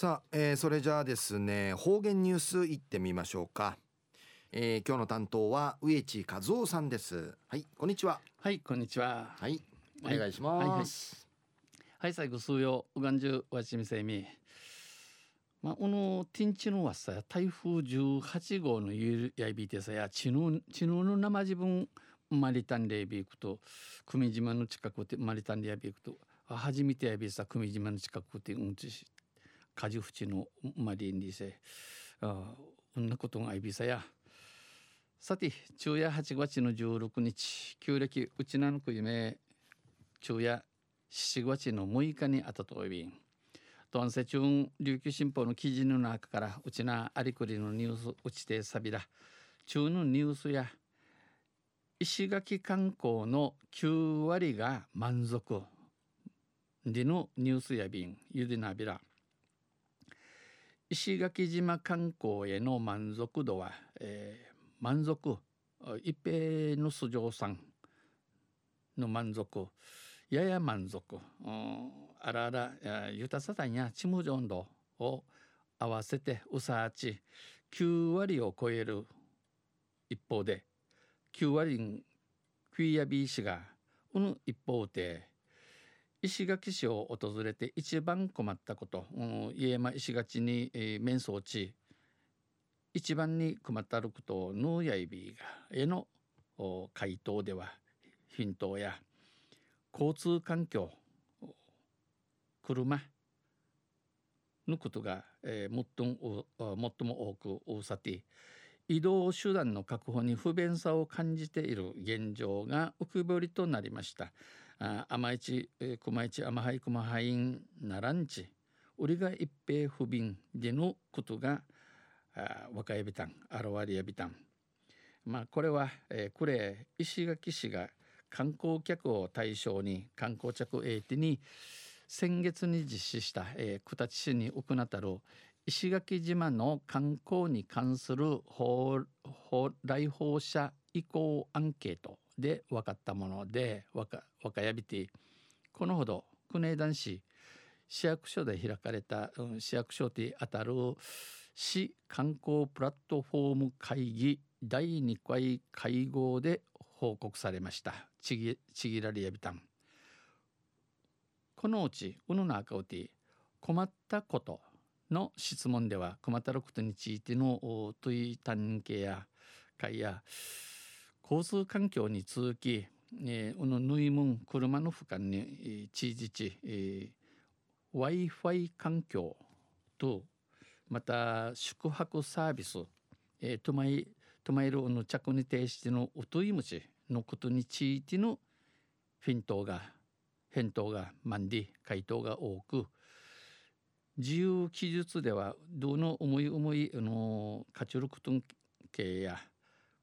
さあ、えー、それじゃあですね方言ニュースいってみましょうか、えー、今日の担当は植地和夫さんです。はいこんにちは。はいこんにちは。はいお願いします、はいはい、はい、最後数曜うがんじゅうわちみせみ。まあ、この天地のわさ台風18号のゆやいびてさやちぬちぬの生自分マリタンレイビークと久米島の近くでマリタンレイビークと初めてやびさ久米島の近くでうんちし果樹淵のマリンリセあこんなことがあびさや。さて昼夜8月の16日旧暦うちなのく夢昼夜7月の6日にあたといびん。トンセチュン琉球新報の記事の中からうちなありくりのニュースうちてさびら中のニュースや石垣観光の9割が満足。でのニュースやびん。ゆでなびら。石垣島観光への満足度は、えー、満足一平の素性さんの満足やや満足あらあらゆたさたんやちむじょんどを合わせてうさあち9割を超える一方で9割クイアビー氏がうぬ一方で石垣市を訪れて一番困ったこと、うん、家山石垣に、えー、面相地一番に困ったることのやいびがへの回答ではヒントや交通環境車のことが、えー、最も最も多く多さて移動手段の確保に不便さを感じている現状が浮き彫りとなりました。あ甘市、えー、熊市甘はい熊はいんならんち。売りが一平不便でのことが若いびたん現れやびたんまあこれは、えー、これ石垣市が観光客を対象に観光客エイテに先月に実施した、えー、九立市に行ったる石垣島の観光に関する来訪者意向アンケート。で分かったもので若やびてこのほど国枝男市市役所で開かれた、うん、市役所にあたる市観光プラットフォーム会議第2回会合で報告されました。ちぎちぎらりやびたん。このうちうぬなあかうて困ったことの質問では困ったことについての問い探係や会や交通環境に続き、えー、うぬぬいむん車の負荷にちじち、えー、Wi-Fi 環境とまた宿泊サービス、えー、とまいとまいるの着に対してのおといむちのことについてのフィントが返答がマンディ回答が多く自由記述ではどの思い思いの活力とん系や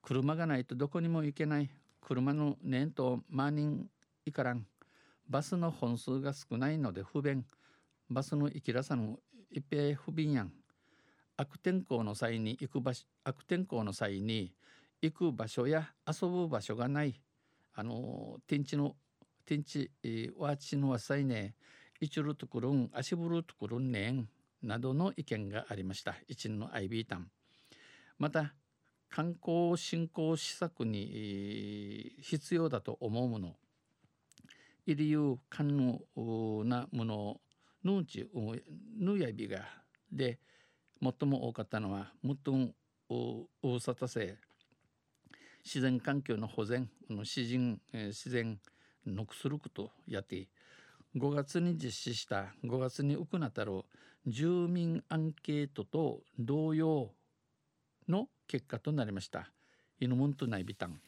車がないとどこにも行けない。車の年と万人いからん。バスの本数が少ないので不便。バスの行きらさの一平不便やん。悪天候の際に行く場所悪天候の際に行く場所や遊ぶ場所がない。あの天地の天地わちのわさいね。いちるところん足ぶるところんねん。などの意見がありました。一の IB タン。また観光振興施策に必要だと思うものいりゆかんぬなものぬんちぬやびがで最も多かったのはむとん大さたせ自然環境の保全自然、自然のくすることやって5月に実施した5月に行ったる住民アンケートと同様の結果となりました。犬もんとないビタン。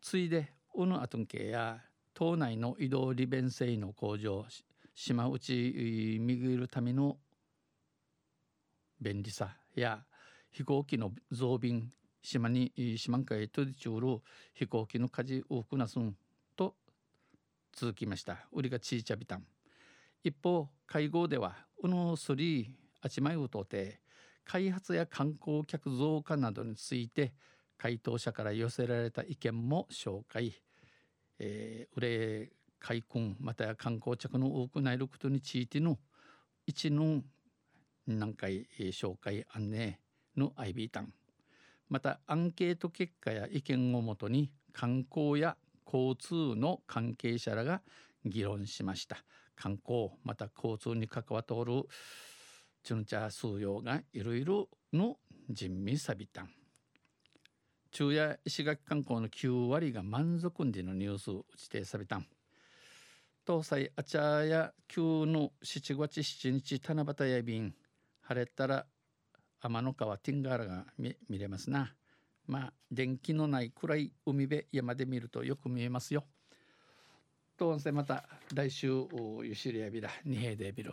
ついで、うぬあとんけや島内の移動利便性の向上、島内みぐるための便利さや飛行機の増便島に島海とりちゅうる飛行機の舵多くなすんと続きました。売りがちいちゃびたん。一方、会合では、うのすりあちまいうとて、開発や観光客増加などについて回答者から寄せられた意見も紹介、えー、売れ開墾または観光客の多くなることについての一の南海紹介案内の IB タン。またアンケート結果や意見をもとに観光や交通の関係者らが議論しました。観光また交通に関わっておるチュンチャー数用がいろいろの人民サビタン。昼夜石垣観光の9割が満足んでのニュース指定されたん東西あちゃや旧の7月7日七夕や便晴れたら天の川ティンガーラが見見れますな。まあ電気のない暗い海辺山で見るとよく見えますよ。と温泉また来週ゆしりやびら二平でビル